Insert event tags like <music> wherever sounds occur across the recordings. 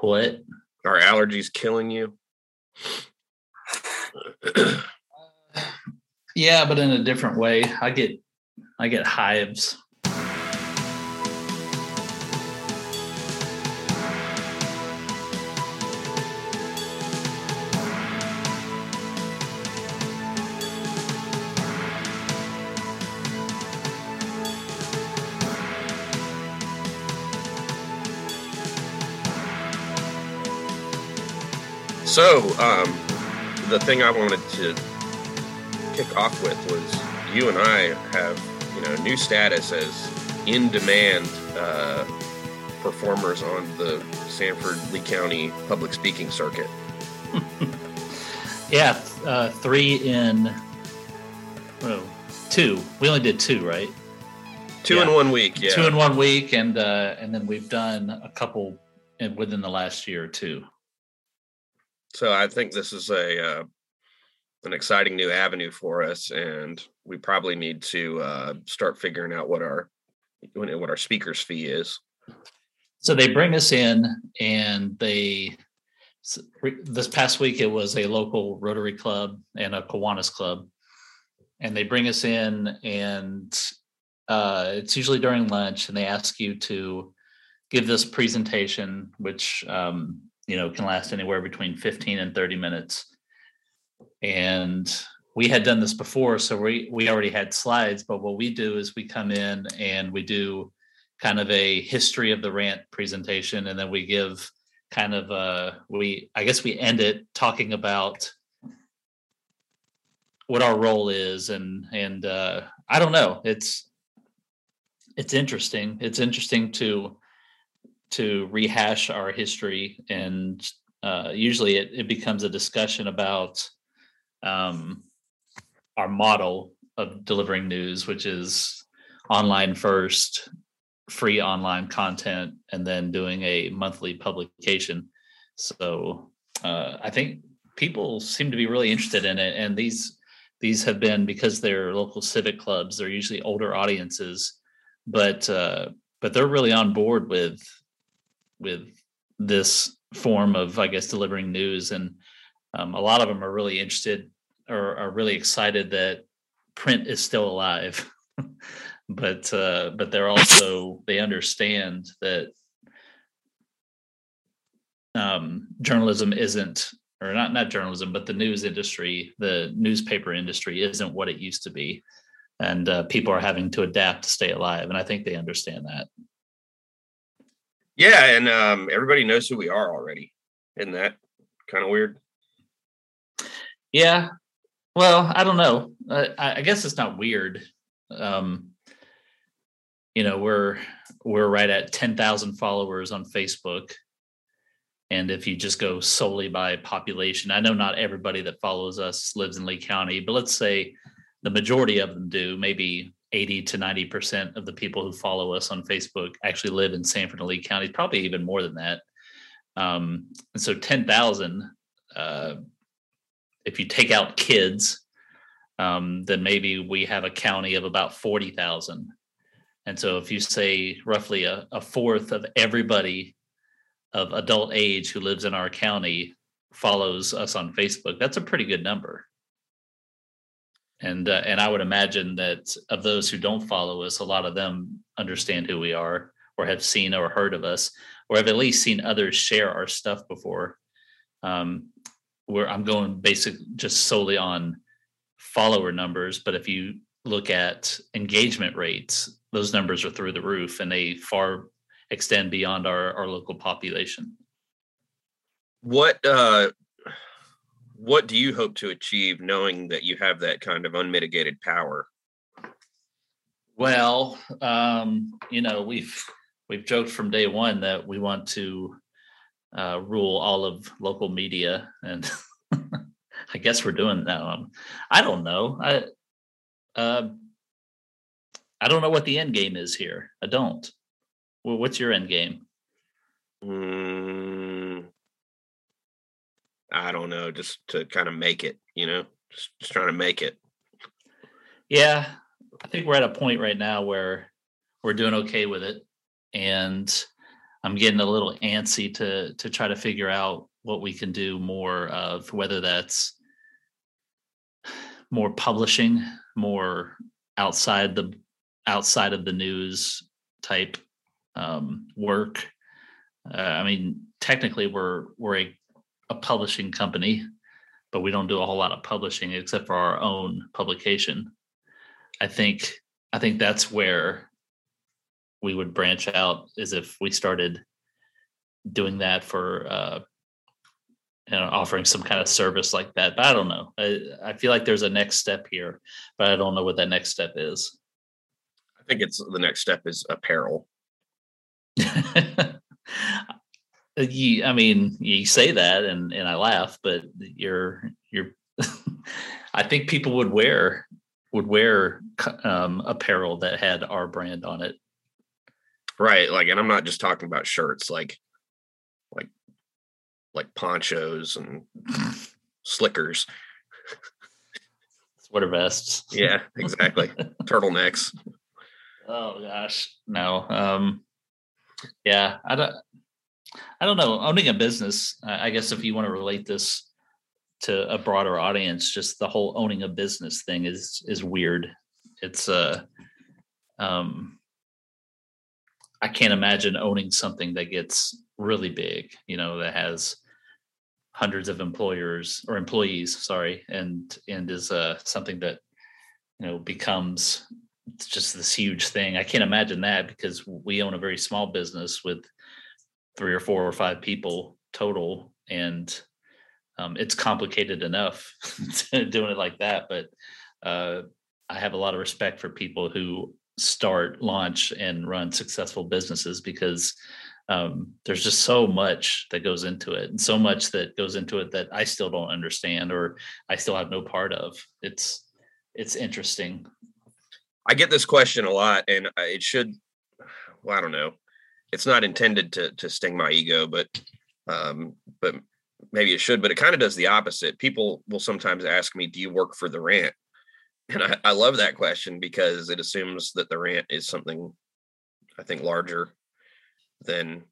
What? Are allergies killing you? yeah, but in a different way. I get I get hives. So, um, the thing I wanted to kick off with was you and I have, you know, new status as in demand uh, performers on the Sanford Lee County public speaking circuit. <laughs> yeah, uh, three in oh, two. We only did two, right? Two yeah. in one week. Yeah, two in one week, and uh, and then we've done a couple within the last year or two. So I think this is a uh, an exciting new avenue for us, and we probably need to uh, start figuring out what our what our speakers fee is. So they bring us in, and they this past week it was a local Rotary club and a Kiwanis club, and they bring us in, and uh, it's usually during lunch, and they ask you to give this presentation, which um, you know can last anywhere between 15 and 30 minutes. And we had done this before so we we already had slides but what we do is we come in and we do kind of a history of the rant presentation and then we give kind of uh we i guess we end it talking about what our role is and and uh i don't know. It's it's interesting. It's interesting to to rehash our history and uh, usually it, it becomes a discussion about um, our model of delivering news which is online first free online content and then doing a monthly publication. So uh, i think people seem to be really interested in it and these these have been because they're local civic clubs they're usually older audiences but uh, but they're really on board with with this form of, I guess, delivering news. And um, a lot of them are really interested or are really excited that print is still alive. <laughs> but uh, but they're also they understand that um, journalism isn't or not not journalism but the news industry the newspaper industry isn't what it used to be and uh, people are having to adapt to stay alive and i think they understand that yeah, and um, everybody knows who we are already. Isn't that kind of weird? Yeah. Well, I don't know. I, I guess it's not weird. Um, you know, we're we're right at ten thousand followers on Facebook, and if you just go solely by population, I know not everybody that follows us lives in Lee County, but let's say the majority of them do. Maybe 80 to 90% of the people who follow us on Facebook actually live in Sanford and Lee counties, probably even more than that. Um, and so 10,000, uh, if you take out kids, um, then maybe we have a county of about 40,000. And so if you say roughly a, a fourth of everybody of adult age who lives in our county follows us on Facebook, that's a pretty good number and uh, and I would imagine that of those who don't follow us, a lot of them understand who we are, or have seen or heard of us, or have at least seen others share our stuff before. Um, where I'm going basic just solely on follower numbers, but if you look at engagement rates, those numbers are through the roof, and they far extend beyond our our local population. What uh, what do you hope to achieve knowing that you have that kind of unmitigated power? Well, um, you know, we've we've joked from day one that we want to uh, rule all of local media, and <laughs> I guess we're doing that. Um, I don't know. I uh, I don't know what the end game is here. I don't. Well, what's your end game? Mm, I don't know, just to kind of make it, you know, just, just trying to make it. Yeah, I think we're at a point right now where we're doing okay with it, and I'm getting a little antsy to to try to figure out what we can do more of, whether that's more publishing, more outside the outside of the news type um, work. Uh, I mean, technically, we're we're a, a publishing company, but we don't do a whole lot of publishing except for our own publication. I think I think that's where we would branch out is if we started doing that for uh, you know, offering some kind of service like that. But I don't know. I, I feel like there's a next step here, but I don't know what that next step is. I think it's the next step is apparel. <laughs> you, I mean, you say that and, and I laugh, but you're, you're, <laughs> I think people would wear, would wear um, apparel that had our brand on it. Right. Like, and I'm not just talking about shirts, like, like, like ponchos and <laughs> slickers. Sweater vests. Yeah, exactly. <laughs> Turtlenecks. Oh gosh, no. Um, yeah, I don't. I don't know. Owning a business, I guess, if you want to relate this to a broader audience, just the whole owning a business thing is is weird. It's uh, um, I can't imagine owning something that gets really big. You know, that has hundreds of employers or employees, sorry, and and is uh something that you know becomes just this huge thing. I can't imagine that because we own a very small business with three or four or five people total, and um, it's complicated enough <laughs> doing it like that. But uh, I have a lot of respect for people who start, launch, and run successful businesses because um, there's just so much that goes into it, and so much that goes into it that I still don't understand or I still have no part of. It's it's interesting I get this question a lot, and it should. Well, I don't know. It's not intended to to sting my ego, but um, but maybe it should. But it kind of does the opposite. People will sometimes ask me, "Do you work for the rant?" And I, I love that question because it assumes that the rant is something, I think, larger than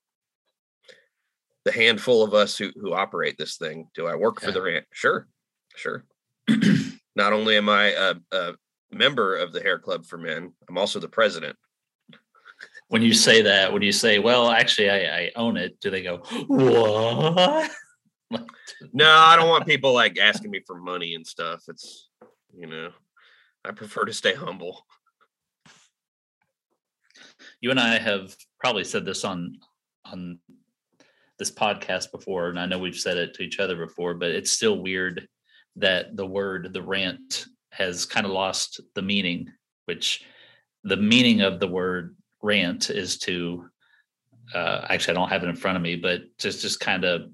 the handful of us who who operate this thing. Do I work yeah. for the rant? Sure, sure. <clears throat> Not only am I a, a member of the Hair Club for Men. I'm also the president. When you say that, when you say, "Well, actually, I, I own it," do they go, "What?" <laughs> no, I don't want people like asking me for money and stuff. It's you know, I prefer to stay humble. You and I have probably said this on on this podcast before, and I know we've said it to each other before, but it's still weird that the word the rant has kind of lost the meaning, which the meaning of the word rant is to uh, actually I don't have it in front of me, but just just kind of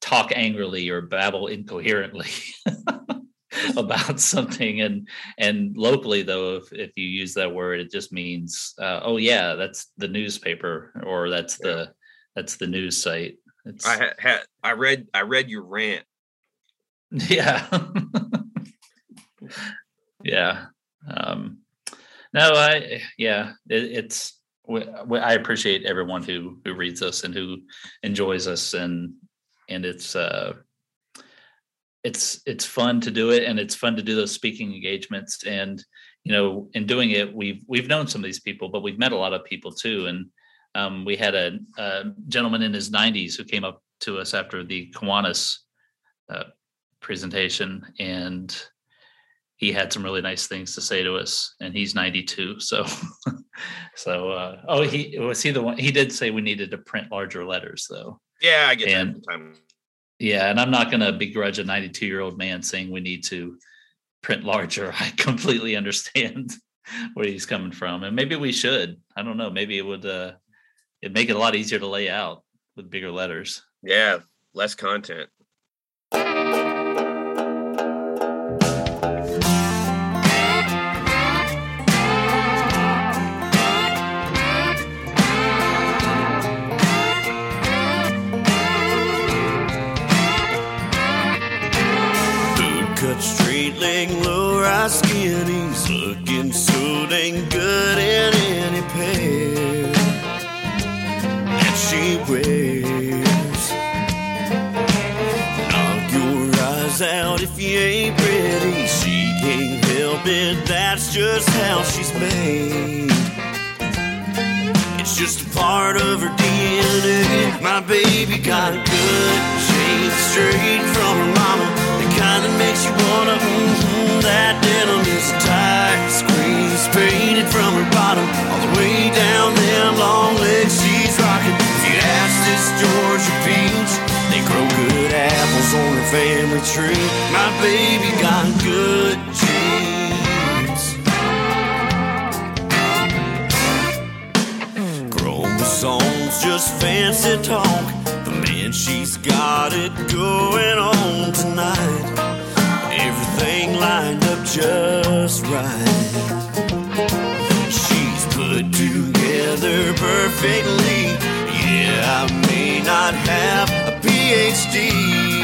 talk angrily or babble incoherently <laughs> about something. And and locally though, if if you use that word, it just means uh, oh yeah, that's the newspaper or that's yeah. the that's the news site. It's, I had I read I read your rant. <laughs> Yeah <laughs> yeah. Um, no, I yeah, it, it's I appreciate everyone who who reads us and who enjoys us and and it's uh it's it's fun to do it and it's fun to do those speaking engagements and you know in doing it we've we've known some of these people but we've met a lot of people too. And um, we had a, a, gentleman in his 90s who came up to us after the Kiwanis uh, presentation and he had some really nice things to say to us and he's 92 so <laughs> so uh, oh he was he the one he did say we needed to print larger letters though. Yeah i get and, time yeah and i'm not going to begrudge a 92 year old man saying we need to print larger. <laughs> I completely understand <laughs> where he's coming from and maybe we should. I don't know. Maybe it would uh it'd make it a lot easier to lay out with bigger letters. Yeah less content good in any pair. And she wears. Knock your eyes out if you ain't ready. She can't help it, that's just how she's made. It's just a part of her DNA. My baby got a good chain straight from her mama. The kind that makes you wanna, family. My baby got good genes. Chromosomes just fancy talk. The man she's got it going on tonight. Everything lined up just right. She's put together perfectly. Yeah, I may not have a PhD.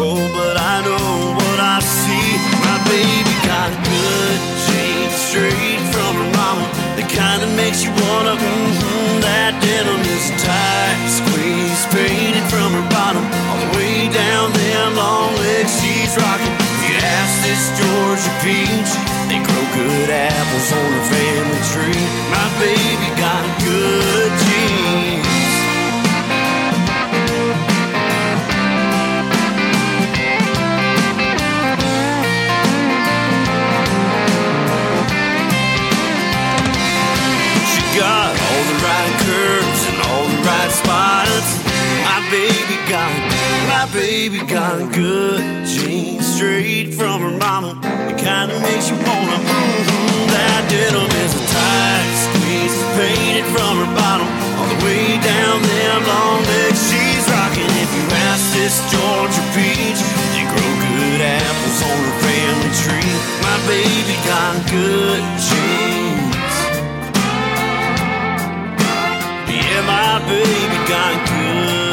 Oh, but I know what I see. My baby got a good gene straight from her mama. The kind that makes you wanna, mm-hmm, that denim is tight, squeeze, painted from her bottom all the way down them long legs she's rocking. If you ask this Georgia peach, they grow good apples on her family tree. My baby got good genes. Baby got, my baby got good genes straight from her mama. It kinda makes you wanna, mm-hmm, that denim is a tight squeeze, painted from her bottom all the way down them long legs she's rocking. If you ask this Georgia peach, they grow good apples on her family tree. My baby got good genes. Yeah, my baby got good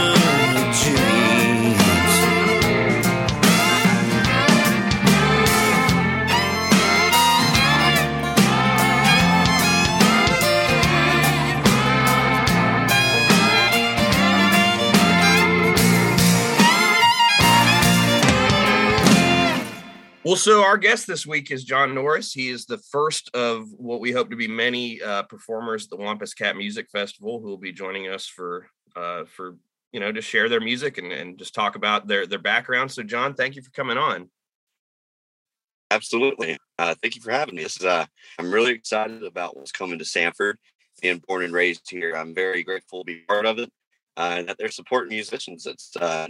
Well, so our guest this week is John Norris. He is the first of what we hope to be many uh, performers at the Wampus Cat Music Festival who will be joining us for uh, for you know to share their music and, and just talk about their their background. So, John, thank you for coming on. Absolutely. Uh, thank you for having me. This is uh, I'm really excited about what's coming to Sanford. Being born and raised here, I'm very grateful to be part of it, uh, and that they're supporting musicians. That's uh,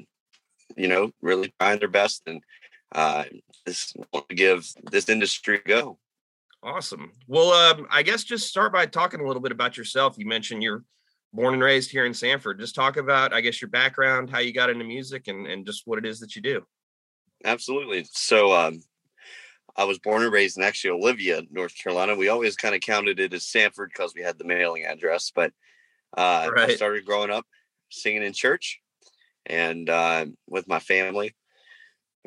you know really trying their best and uh, just want to give this industry a go. Awesome. Well, um, I guess just start by talking a little bit about yourself. You mentioned you're born and raised here in Sanford. Just talk about, I guess, your background, how you got into music, and and just what it is that you do. Absolutely. So um, I was born and raised in actually Olivia, North Carolina. We always kind of counted it as Sanford because we had the mailing address, but uh, I started growing up singing in church and uh, with my family.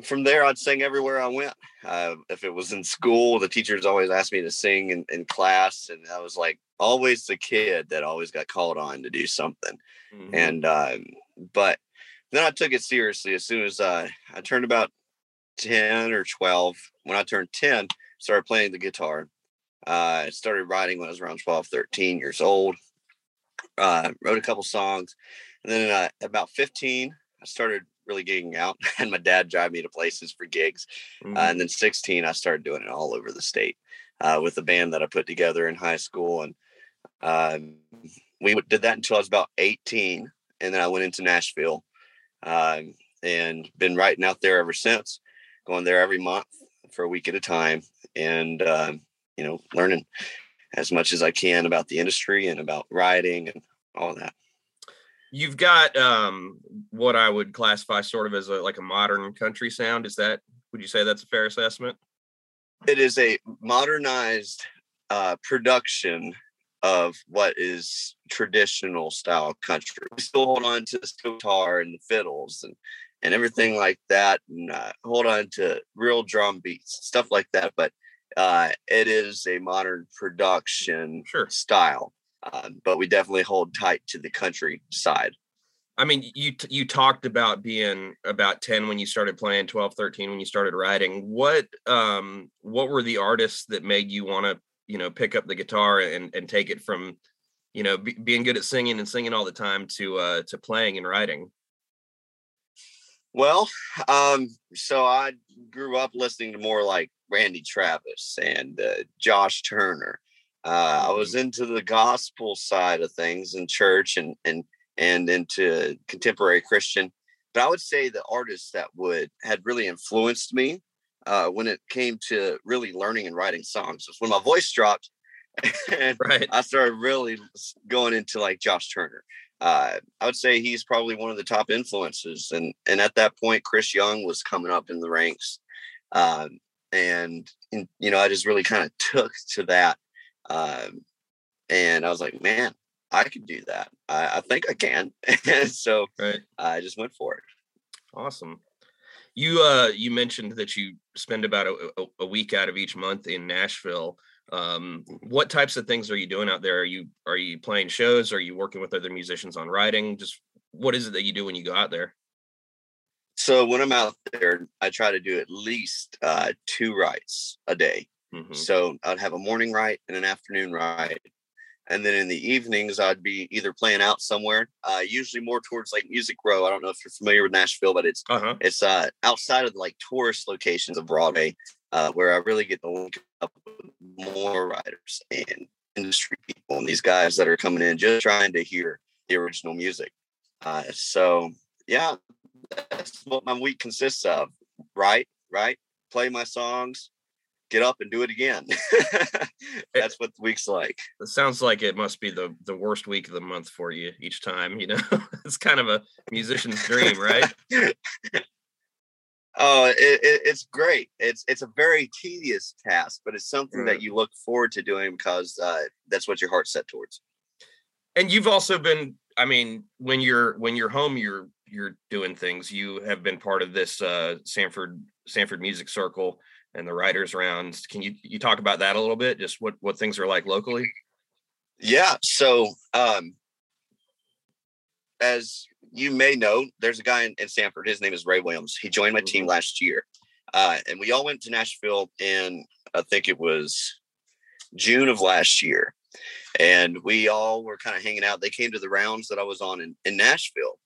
From there, I'd sing everywhere I went. Uh, if it was in school, the teachers always asked me to sing in, in class, and I was like always the kid that always got called on to do something Mhm. and um, but then I took it seriously as soon as uh, I turned about ten or twelve. When I turned ten, started playing the guitar. Uh, I started writing when I was around 12, 13 years old. Uh, wrote a couple songs, and then uh, about fifteen, I started really gigging out, <laughs> and my dad drive me to places for gigs. Mhm. Uh, and then 16, I started doing it all over the state uh, with the band that I put together in high school. And um, we did that until I was about 18. And then I went into Nashville um, and been writing out there ever since, going there every month for a week at a time and, um, you know, learning as much as I can about the industry and about writing and all that. You've got um, what I would classify sort of as a like a modern country sound. Is that? Would you say that's a fair assessment? it is a modernized uh, production of what is traditional style country. We still hold on to the guitar and the fiddles and and everything like that, and uh, hold on to real drum beats, stuff like that. But uh, it is a modern production Sure. style. Uh, but we definitely hold tight to the country side. I mean, you you talked about being about 10 when you started playing, 12, 13 when you started writing. What um what were the artists that made you want to, you know, pick up the guitar and and take it from, you know, be, being good at singing and singing all the time to uh to playing and writing? Well, um so I grew up listening to more like Randy Travis and uh, Josh Turner. Uh, I was into the gospel side of things in church and and and into contemporary Christian. But I would say the artists that would had really influenced me uh, when it came to really learning and writing songs was when my voice dropped, <laughs> and Right. I started really going into like Josh Turner. Uh, I would say he's probably one of the top influences, and and at that point, Chris Young was coming up in the ranks, um, and, and you know I just really kind of took to that, um, and I was like, man, I could do that. I, I think I can, <laughs> so Right. I just went for it. Awesome. You uh you mentioned that you spend about a, a, a week out of each month in Nashville. Um, what types of things are you doing out there? Are you are you playing shows? Are you working with other musicians on writing? Just what is it that you do when you go out there? So when I'm out there, I try to do at least uh, two writes a day. Mhm. So I'd have a morning ride and an afternoon ride. And then in the evenings, I'd be either playing out somewhere, uh, usually more towards like Music Row. I don't know if you're familiar with Nashville, but it's Uh-huh. it's uh, outside of like tourist locations of Broadway, uh, where I really get to link up with more writers and industry people and these guys that are coming in just trying to hear the original music. Uh, so yeah, that's what my week consists of. Right, right. Play my songs, get up and do it again. <laughs> that's what the week's like. It sounds like it must be the the worst week of the month for you each time, you know. <laughs> it's kind of a musician's dream, right? <laughs> Oh, it, it, it's great. It's it's a very tedious task, but it's something Right. that you look forward to doing because uh, that's what your heart's set towards. and you've also been i mean when you're when you're home you're you're doing things you have been part of this uh sanford sanford music circle and the writers rounds can you you talk about that a little bit just what what things are like locally Yeah. So, um, as you may know, there's a guy in, in Sanford. His name is Ray Williams. He joined my team last year, uh, and we all went to Nashville in I think it was June of last year, and we all were kind of hanging out. They came to the rounds that I was on in, in Nashville,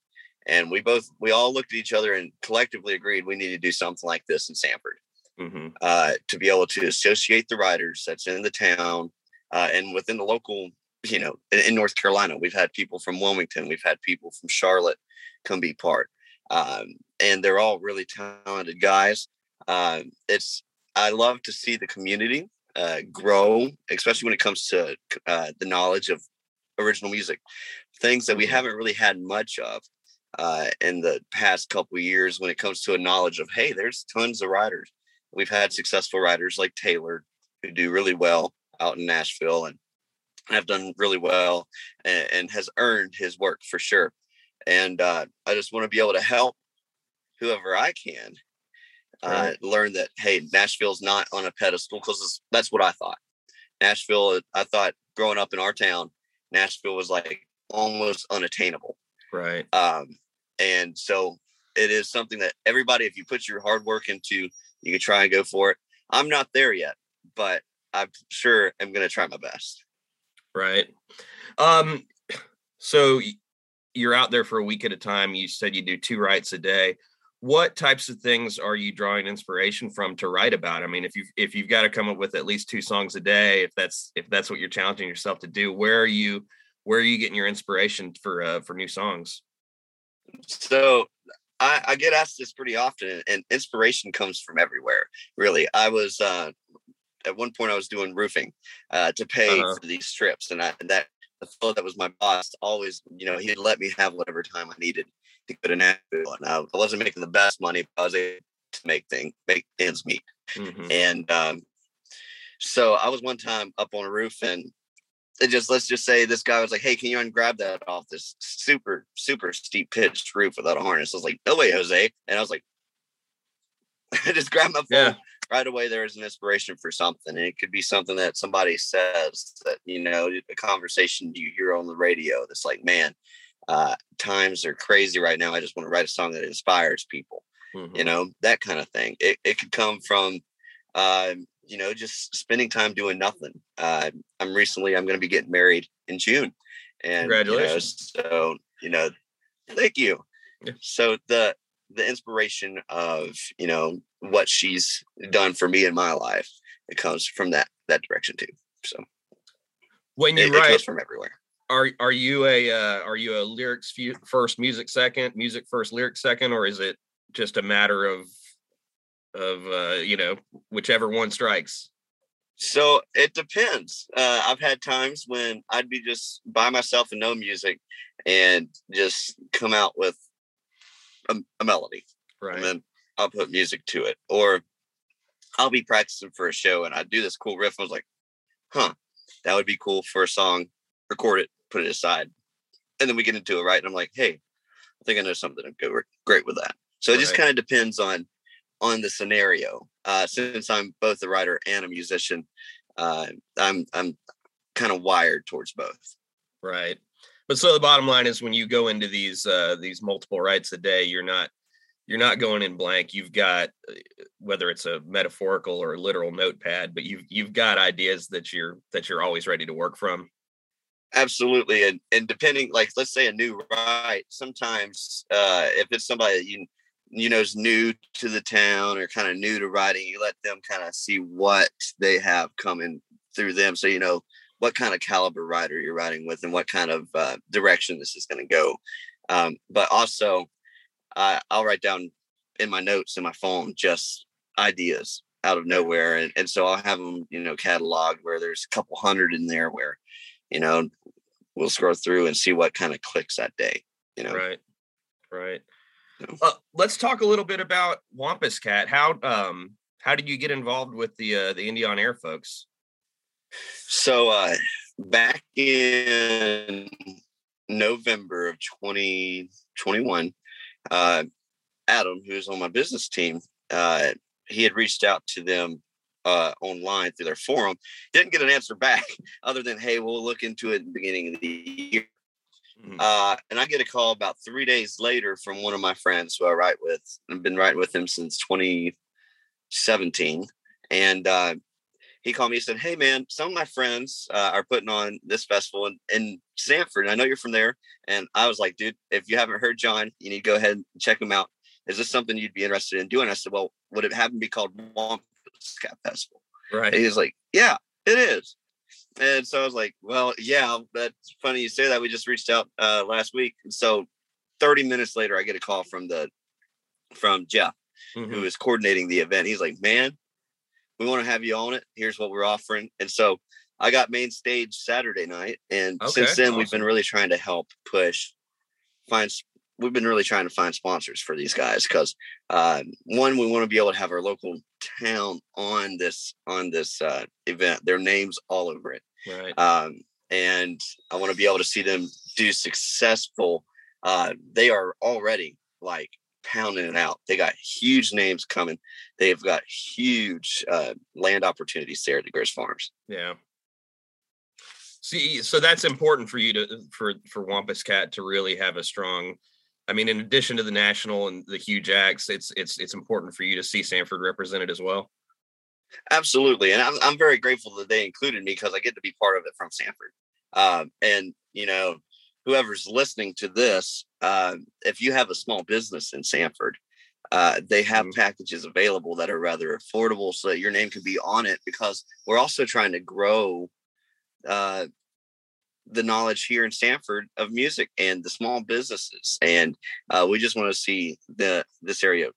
and we both we all looked at each other and collectively agreed we need to do something like this in Sanford hmm uh, to be able to associate the riders that's in the town uh, and within the local, you know, in, in North Carolina. We've had people from Wilmington, we've had people from Charlotte come be part, um, and they're all really talented guys. Um, it's I love to see the community uh, grow, especially when it comes to uh, the knowledge of original music, things that we haven't really had much of uh, in the past couple of years when it comes to a knowledge of hey, there's tons of writers. We've had successful writers like Taylor who do really well out in Nashville and have done really well and, and has earned his work for sure. And uh, I just want to be able to help whoever I can uh, Right. learn that hey, Nashville's not on a pedestal because that's what I thought. Nashville, I thought growing up in our town, Nashville was like almost unattainable. right Um, and so it is something that everybody, if you put your hard work into, you can try and go for it. I'm not there yet, but I'm sure I'm going to try my best. right. Um so you're out there for a week at a time. You said you do two writes a day. What types of things are you drawing inspiration from to write about? I mean if you if you've got to come up with at least two songs a day if that's if that's what you're challenging yourself to do where are you where are you getting your inspiration for uh for new songs? So I, I get asked this pretty often, and inspiration comes from everywhere. Really, I was uh, at one point I was doing roofing uh, to pay Uh-huh. for these strips, and I, that the fellow that was my boss always, you know, he'd let me have whatever time I needed to go to Nashville, and I, I wasn't making the best money, but I was able to make things make ends meet. Mhm. And um, so I was one time up on a roof and it just let's just say this guy was like, Hey, can you ungrab that off this super, super steep pitched roof without a harness? I was like, No way, Jose. And I was like, <laughs> I just grabbed my phone Yeah. right away there is an inspiration for something. And it could be something that somebody says that, you know, a conversation you hear on the radio that's like, man, uh, times are crazy right now. I just want to write a song that inspires people, mm-hmm. you know, that kind of thing. It, it could come from, uh, you know, just spending time doing nothing. Uh, I'm recently, I'm going to be getting married in June. And, congratulations. You know, so, you know, thank you. Yeah. So the, the inspiration of, you know, what she's done for me in my life, it comes from that, that direction too. So when you it, write it from everywhere, are are you a uh, are you a lyrics first, music second, music first, lyrics second, or is it just a matter of of uh, you know whichever one strikes? So it depends. Uh, I've had times when I'd be just by myself and no music, and just come out with a, a melody, right? And then I'll put music to it, or I'll be practicing for a show and I do this cool riff. I was like, huh, that would be cool for a song record it, put it aside, and then we get into it, right? And I'm like, hey, I think I know something to go great with that. So it right. just kind of depends on on the scenario. Uh, since I'm both a writer and a musician, uh, I'm I'm kind of wired towards both. Right. But so the bottom line is when you go into these uh, these multiple writes a day, you're not you're not going in blank. You've got uh, whether it's a metaphorical or literal notepad, but you've you've got ideas that you're that you're always ready to work from. Absolutely, and and depending, like let's say a new write, sometimes uh, if it's somebody that you you know is new to the town or kind of new to writing, you let them kind of see what they have coming through them, so you know what kind of caliber writer you're writing with and what kind of uh, direction this is going to go. Um, but also, uh, I'll write down in my notes in my phone just ideas out of nowhere, and, and so I'll have them you know cataloged where there's a couple hundred in there where you know, we'll scroll through and see what kind of clicks that day. You know, right, right. Uh, let's talk a little bit about Wampus Cat. How um how did you get involved with the uh, the Indie on Air folks? So uh, back in November of 2021, uh, Adam, who's on my business team, uh, he had reached out to them uh, online through their forum. Didn't get an answer back <laughs> other than, hey, we'll look into it the beginning of the year. Mm-hmm. Uh, and I get a call about three days later from one of my friends who I write with. I've been writing with him since 2017. And uh, he called me and said, Hey, man, some of my friends uh, are putting on this festival in, in Sanford. I know you're from there. And I was like, Dude, if you haven't heard John, you need to go ahead and check him out. Is this something you'd be interested in doing? I said, Well, would it happen to be called Wampus Cat Festival. Right. And he was like, Yeah, it is. And so I was like, Well, yeah, that's funny you say that. We just reached out uh, last week. And so 30 minutes later, I get a call from the from Jeff, mm-hmm. who is coordinating the event. He's like, Man, we want to have you on it. Here's what we're offering. And so I got main stage Saturday night. And okay, since then, awesome. we've been really trying to help push, find we've been really trying to find sponsors for these guys because uh, one, we want to be able to have our local town on this on this uh, event. Their names all over it, right? Um, and I want to be able to see them do successful. Uh, they are already like pounding it out. They got huge names coming. They've got huge uh, land opportunities there at the Grizz Farms. Yeah. See, so that's important for you to for for Wampus Cat to really have a strong I mean, in addition to the national and the huge acts, it's it's it's important for you to see Sanford represented as well. Absolutely, and I'm I'm very grateful that they included me because I get to be part of it from Sanford. Um, and you know, whoever's listening to this, uh, if you have a small business in Sanford, uh, they have mm-hmm. packages available that are rather affordable, so that your name can be on it. Because we're also trying to grow uh, the knowledge here in Sanford of music and the small businesses, and uh, we just want to see the this area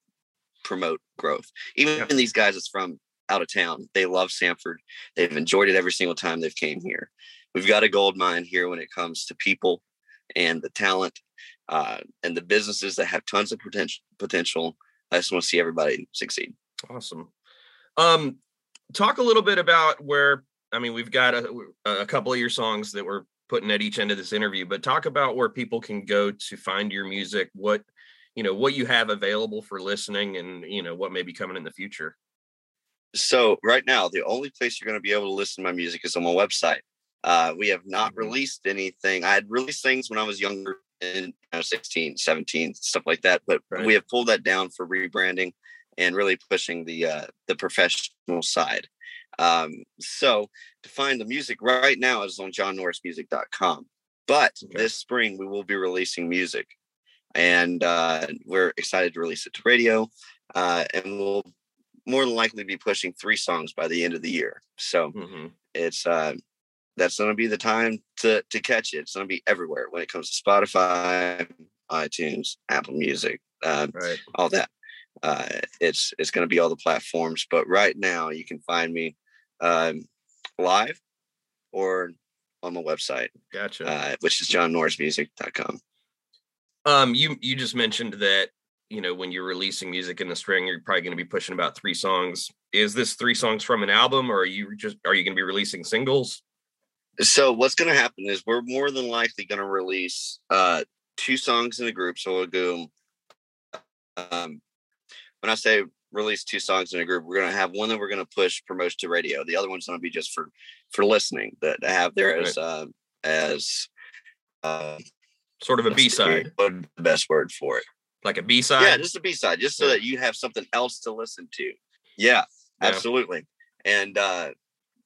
promote growth. Even these guys that's from out of town, they love Sanford. They've enjoyed it every single time they've came here. We've got a gold mine here when it comes to people and the talent uh, and the businesses that have tons of potential. Potential. I just want to see everybody succeed. Awesome. Um, talk a little bit about where I mean, we've got a, a couple of your songs that were putting at each end of this interview, but talk about where people can go to find your music, what you know, what you have available for listening and you know what may be coming in the future. so right now, the only place you're going to be able to listen to my music is on my website. Uh, we have not Mhm. released anything. I had released things when I was younger, in you know, 16, 17, stuff like that. But Right. we have pulled that down for rebranding and really pushing the uh, the professional side. Um, so to find the music right now is on johnnorrismusic.com. But Okay. this spring we will be releasing music, and uh, we're excited to release it to radio. Uh, and we'll more than likely be pushing three songs by the end of the year. So Mhm. it's uh, that's going to be the time to to catch it. It's going to be everywhere when it comes to Spotify, iTunes, Apple Music, uh, Right. all that. Uh, it's it's going to be all the platforms. But right now, you can find me um, live or on the website, Gotcha. uh, which is johnnorrismusic.com. Um, you you just mentioned that you know when you're releasing music in the spring, you're probably going to be pushing about three songs. Is this three songs from an album, or are you just are you going to be releasing singles? So what's going to happen is we're more than likely going to release uh, two songs in a group. So we'll go. Um, when I say release two songs in a group, we're going to have one that we're going to push promotion to radio. The other one's going to be just for for listening. That I have there as uh, as uh, Sort of a B side, What the best word for it? like a B side. yeah, just a B side, just so Yeah. that you have something else to listen to. Yeah, Yeah. absolutely. And uh,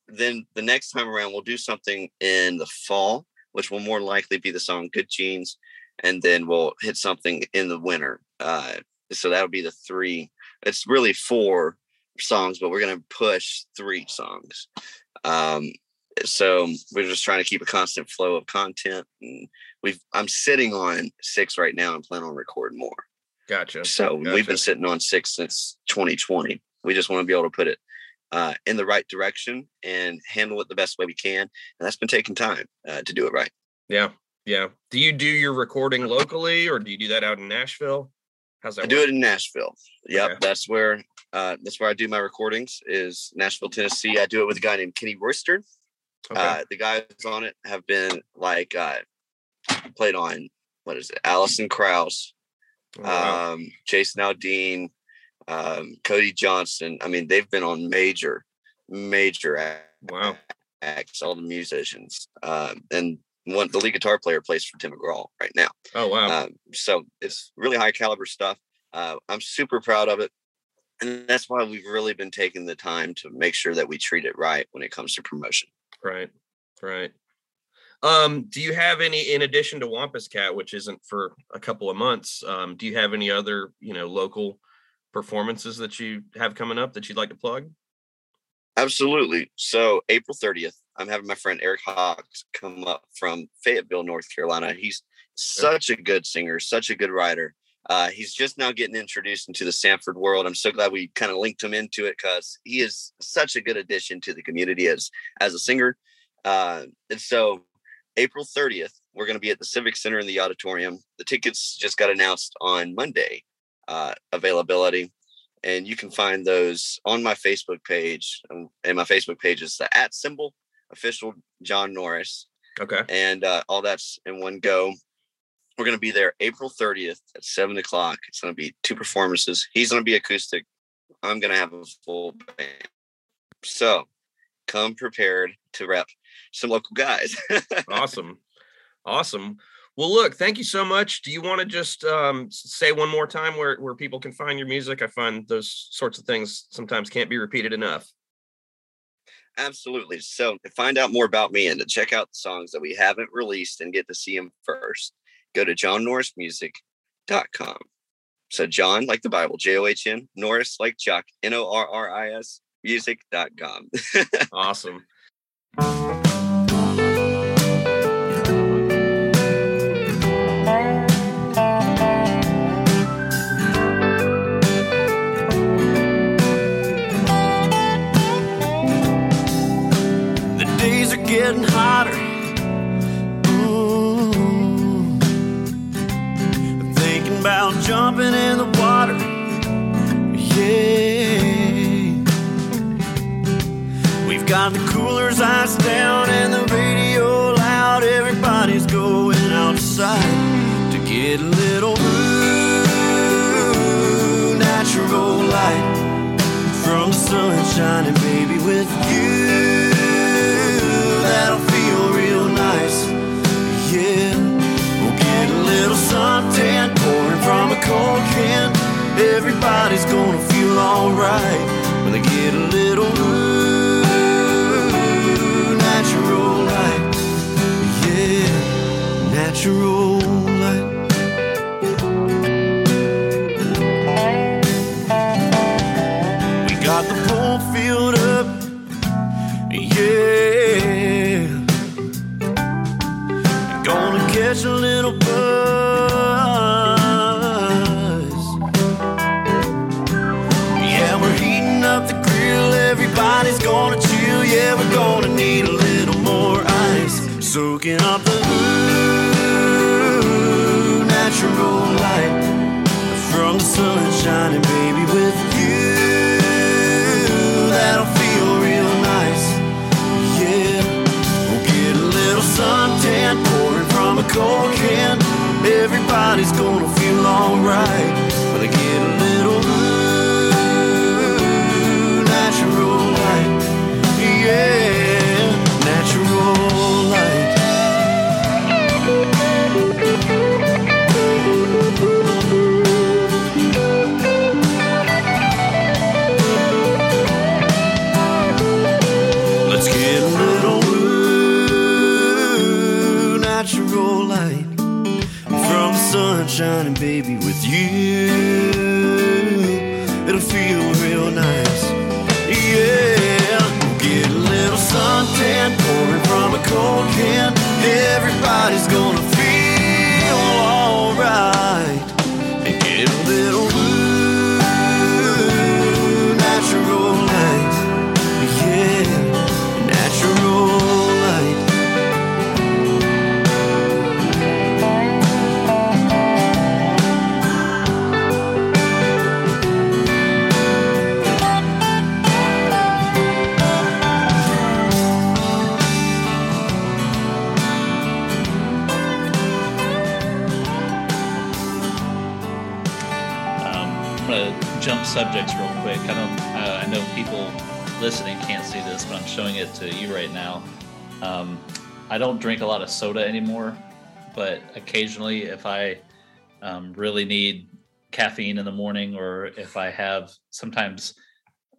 then the next time around, we'll do something in the fall, which will more likely be the song "Good Genes," and then we'll hit something in the winter. Uh, so that'll be the three. It's really four songs, but we're gonna push three songs. Um, so we're just trying to keep a constant flow of content and we've i'm sitting on six right now and plan on recording more Gotcha. so we've been sitting on six since 2020 we just want to be able to put it uh, in the right direction and handle it the best way we can and that's been taking time uh, to do it right Yeah, yeah. Do you do your recording locally, or do you do that out in Nashville? How's that? i do it in nashville yep Okay. that's where uh, that's where i do my recordings is nashville tennessee i do it with a guy named kenny royster Okay. Uh, the guys on it have been like uh, played on what is it? Alison Krauss, Oh, wow. um, Jason Aldean, um, Cody Johnson. I mean, they've been on major, major a- wow. acts. All the musicians, um, and one the lead guitar player plays for Tim McGraw right now. Oh wow. Um, so it's really high caliber stuff. Uh, I'm super proud of it. And that's why we've really been taking the time to make sure that we treat it right when it comes to promotion. Right. Right. Um, do you have any in addition to Wampus Cat, which isn't for a couple of months, um, do you have any other, you know, local performances that you have coming up that you'd like to plug? Absolutely. So April 30th, I'm having my friend Eric Hawks come up from Fayetteville, North Carolina. He's such a good singer, such a good writer. Uh, he's just now getting introduced into the Sanford world. I'm so glad we kind of linked him into it because he is such a good addition to the community as as a singer. Uh, and so April 30th, we're going to be at the Civic Center in the auditorium. The tickets just got announced on Monday. Uh, availability and you can find those on my Facebook page. And my Facebook page is the at symbol official John Norris, Okay. and uh, all that's in one go. We're going to be there April 30th at seven o'clock. It's going to be two performances. He's going to be acoustic. I'm going to have a full band. So come prepared to rep some local guys. <laughs> Awesome. Awesome. Well, look, thank you so much. Do you want to just um, say one more time where, where people can find your music? I find those sorts of things sometimes can't be repeated enough. Absolutely. So to find out more about me and to check out the songs that we haven't released and get to see them first, go to johnnorrismusic.com. So John, like the Bible, J-O-H-N, Norris, like Chuck, N-O-R-R-I-S, music.com. <laughs> Awesome. Jumping in the water. Yeah. We've got the coolers iced down and the radio loud. Everybody's going outside to get a little ooh, natural light from from the sun shining, baby, with you. Can. Everybody's gonna feel alright when they get a little ooh, natural light. Yeah, natural light. We got the pool filled up. Yeah. Gonna catch a little Soaking up the ooh, natural light from the sun shining, baby, with you. That'll feel real nice. Yeah, we'll get a little suntan pouring from a cold can. Everybody's gonna I'm gonna jump subjects real quick. I don't. Uh, I know people listening can't see this, but I'm showing it to you right now. Um, I don't drink a lot of soda anymore, but occasionally, if I um, really need caffeine in the morning, or if I have, sometimes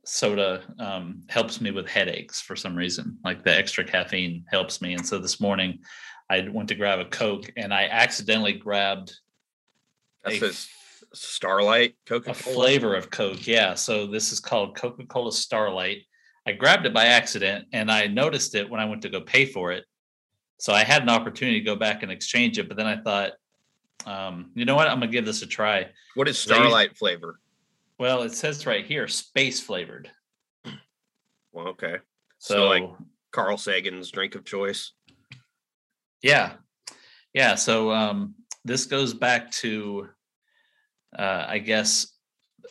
soda um, helps me with headaches for some reason. Like the extra caffeine helps me. And so this morning, I went to grab a Coke, and I accidentally grabbed That a Starlight Coca a Cola. flavor of Coke. Yeah. So this is called Coca Cola Starlight. I grabbed it by accident and I noticed it when I went to go pay for it. So I had an opportunity to go back and exchange it, but then I thought, um, you know what? I'm gonna give this a try. What is Starlight flavor? Well, it says right here, space flavored. Well, okay. So, So, like Carl Sagan's drink of choice. yeah, yeah. So um, this goes back to, uh, I guess,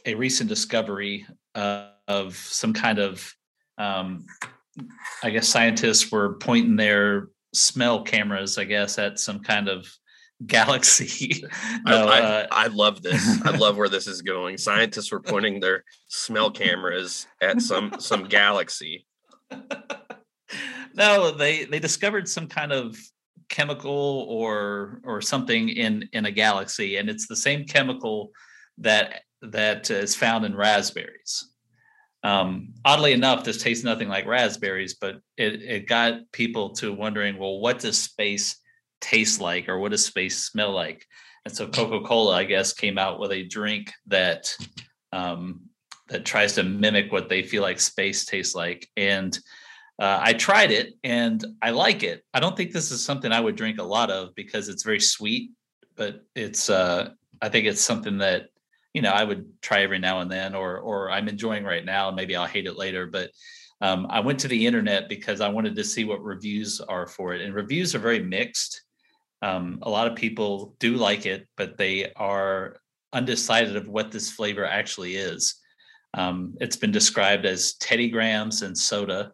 a recent discovery uh, of some kind of, um, I guess, scientists were pointing their smell cameras, I guess, at some kind of galaxy. <laughs> no, I, I, uh, I love this. I <laughs> love where this is going. Scientists were pointing their smell cameras at some some galaxy. <laughs> no, they they discovered some kind of chemical or or something in in a galaxy, and it's the same chemical that that is found in raspberries. Um, oddly enough, this tastes nothing like raspberries, but it it got people to wondering, well, what does space taste like, or what does space smell like? And so Coca Cola, I guess, came out with a drink that um, that tries to mimic what they feel like space tastes like, and uh, I tried it and I like it. I don't think this is something I would drink a lot of because it's very sweet, but it's uh, I think it's something that you know I would try every now and then, or or I'm enjoying right now. Maybe I'll hate it later, but um, I went to the internet because I wanted to see what reviews are for it, and reviews are very mixed. Um, a lot of people do like it, but they are undecided of what this flavor actually is. Um, it's been described as Teddy Grahams and soda.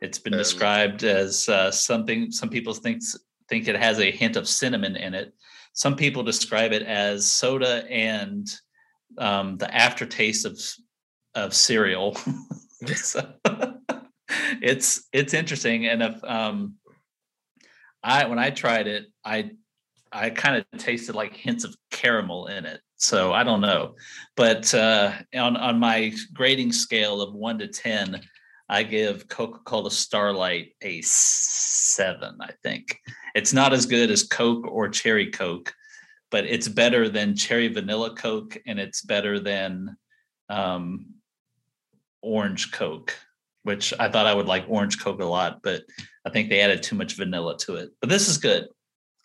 It's been Um, described as uh, something. Some people think think it has a hint of cinnamon in it. Some people describe it as soda and um, the aftertaste of of cereal. <laughs> so, <laughs> it's it's interesting, and if um, I when I tried it, I I kind of tasted like hints of caramel in it. So I don't know, but uh, on on my grading scale of one to ten, I give Coca Cola Starlight a seven. I think it's not as good as Coke or Cherry Coke, but it's better than Cherry Vanilla Coke, and it's better than um, Orange Coke, which I thought I would like Orange Coke a lot, but I think they added too much vanilla to it. But this is good.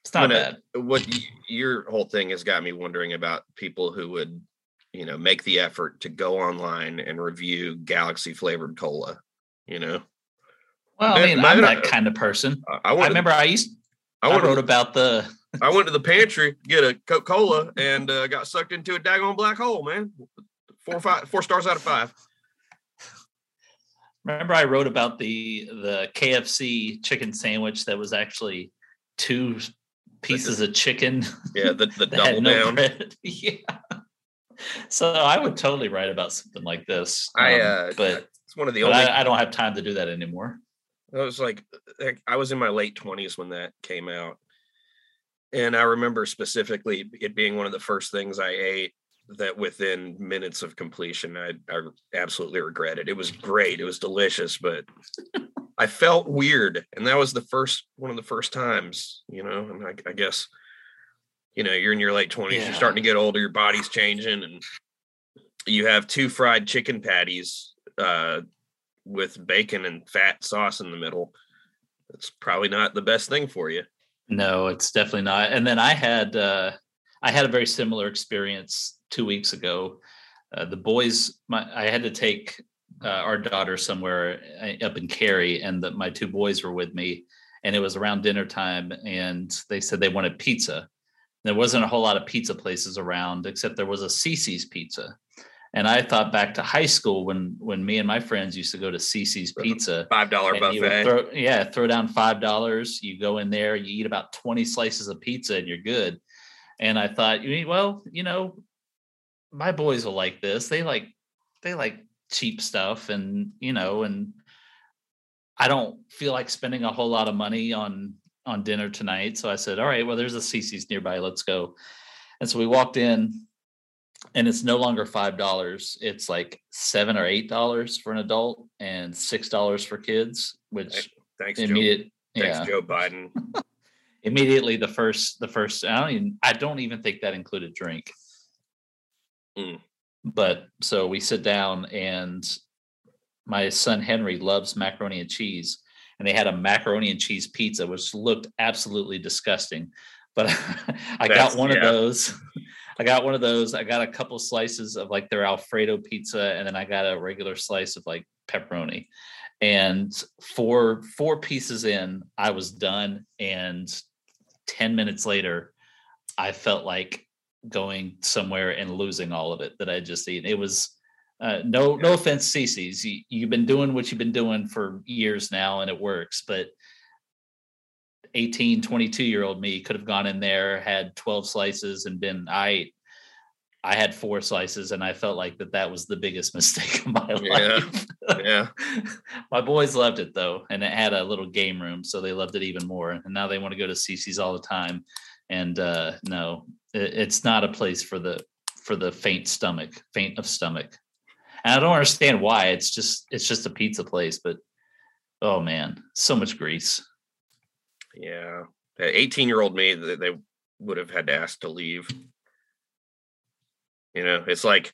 It's not bad. What your whole thing has got me wondering about people who would, you know, make the effort to go online and review Galaxy flavored cola. You know. Well, I mean, I'm that kind of person. I, I remember I used. I, I wrote to, about the. I went to the <laughs> pantry get a Coca Cola and uh, got sucked into a daggone black hole, man. Four five four stars out of five. Remember, I wrote about the the KFC chicken sandwich that was actually two pieces of chicken. Yeah, the, the <laughs> double no down. Bread. <laughs> yeah. So I would totally write about something like this. I um, uh, but it's one of the only. I, I, don't have time to do that anymore. I was like, I was in my late twenties when that came out, and I remember specifically it being one of the first things I ate that within minutes of completion I, I absolutely regret it. It was great. It was delicious, but <laughs> I felt weird. And that was the first one of the first times, you know, and I, I guess, you know, you're in your late 20s, yeah. you're starting to get older, your body's changing, and you have two fried chicken patties uh, with bacon and fat sauce in the middle. It's probably not the best thing for you. No, it's definitely not. And then I had uh I had a very similar experience two weeks ago. Uh, the boys, my, I had to take uh, our daughter somewhere uh, up in Cary, and the, my two boys were with me. And it was around dinner time, and they said they wanted pizza. There wasn't a whole lot of pizza places around, except there was a Cici's Pizza. And I thought back to high school when when me and my friends used to go to Cici's Pizza, five dollar buffet. Throw, yeah, throw down five dollars. You go in there, you eat about twenty slices of pizza, and you're good. And I thought, well, you know, my boys will like this. They like they like cheap stuff and you know and I don't feel like spending a whole lot of money on on dinner tonight. So I said, "All right, well there's a Cici's nearby. Let's go." And so we walked in and it's no longer $5. It's like 7 or $8 for an adult and $6 for kids, which thanks immediate Joe, thanks yeah. Joe Biden. <laughs> immediately the first the first I don't even I don't even think that included drink. Mm. But so we sit down, and my son Henry loves macaroni and cheese, and they had a macaroni and cheese pizza, which looked absolutely disgusting. But <laughs> I That's, got one yeah. of those. <laughs> I got one of those. I got a couple slices of like their Alfredo pizza, and then I got a regular slice of like pepperoni. And four four pieces in, I was done. And ten minutes later, I felt like going somewhere and losing all of it that I just eaten. It was uh, no no offense, Cici's. You, you've been doing what you've been doing for years now, and it works. But 18, 22 year old me could have gone in there, had 12 slices, and been I. I had four slices, and I felt like that that was the biggest <laughs> mistake of my life. Yeah, yeah. <laughs> my boys loved it though, and it had a little game room, so they loved it even more. And now they want to go to Cici's all the time. And uh, no, it's not a place for the for the faint stomach, faint of stomach. And I don't understand why. It's just it's just a pizza place, but oh man, so much grease. Yeah, 18 year old me, they would have had to ask to leave. You know, it's like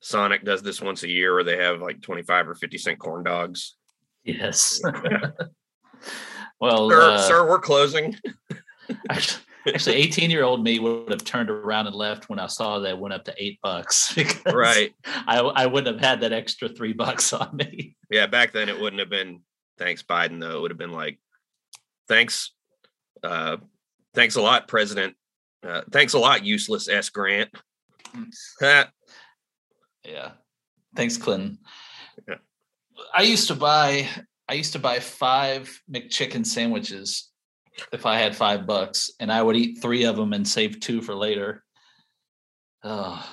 Sonic does this once a year where they have like 25 or 50 cent corn dogs. Yes. <laughs> well, sir, uh, sir, we're closing. <laughs> Actually, 18 year old me would have turned around and left when I saw that went up to eight bucks. <laughs> right. I, I wouldn't have had that extra three bucks on me. Yeah, back then it wouldn't have been thanks Biden though. It would have been like thanks, uh, thanks a lot, President. Uh, thanks a lot, Ulysses S Grant. <laughs> yeah. Thanks, Clinton. Yeah. I used to buy I used to buy five McChicken sandwiches if I had five bucks, and I would eat three of them and save two for later. Oh.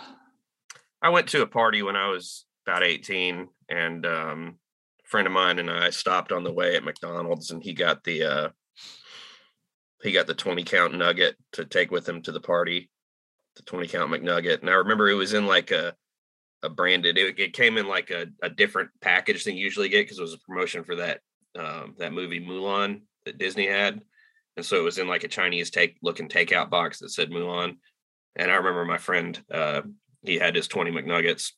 I went to a party when I was about 18, and um, a friend of mine and I stopped on the way at McDonald's, and he got the uh, he got the 20 count nugget to take with him to the party, the 20 count McNugget. And I remember it was in like a a branded. It, it came in like a, a different package than you usually get because it was a promotion for that um, that movie Mulan that Disney had, and so it was in like a Chinese take looking takeout box that said Mulan. And I remember my friend, uh, he had his 20 McNuggets,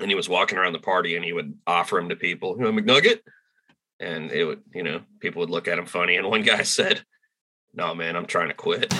and he was walking around the party, and he would offer them to people, you know, McNugget, and it would, you know, people would look at him funny. And one guy <laughs> said, "No, man, I'm trying to quit."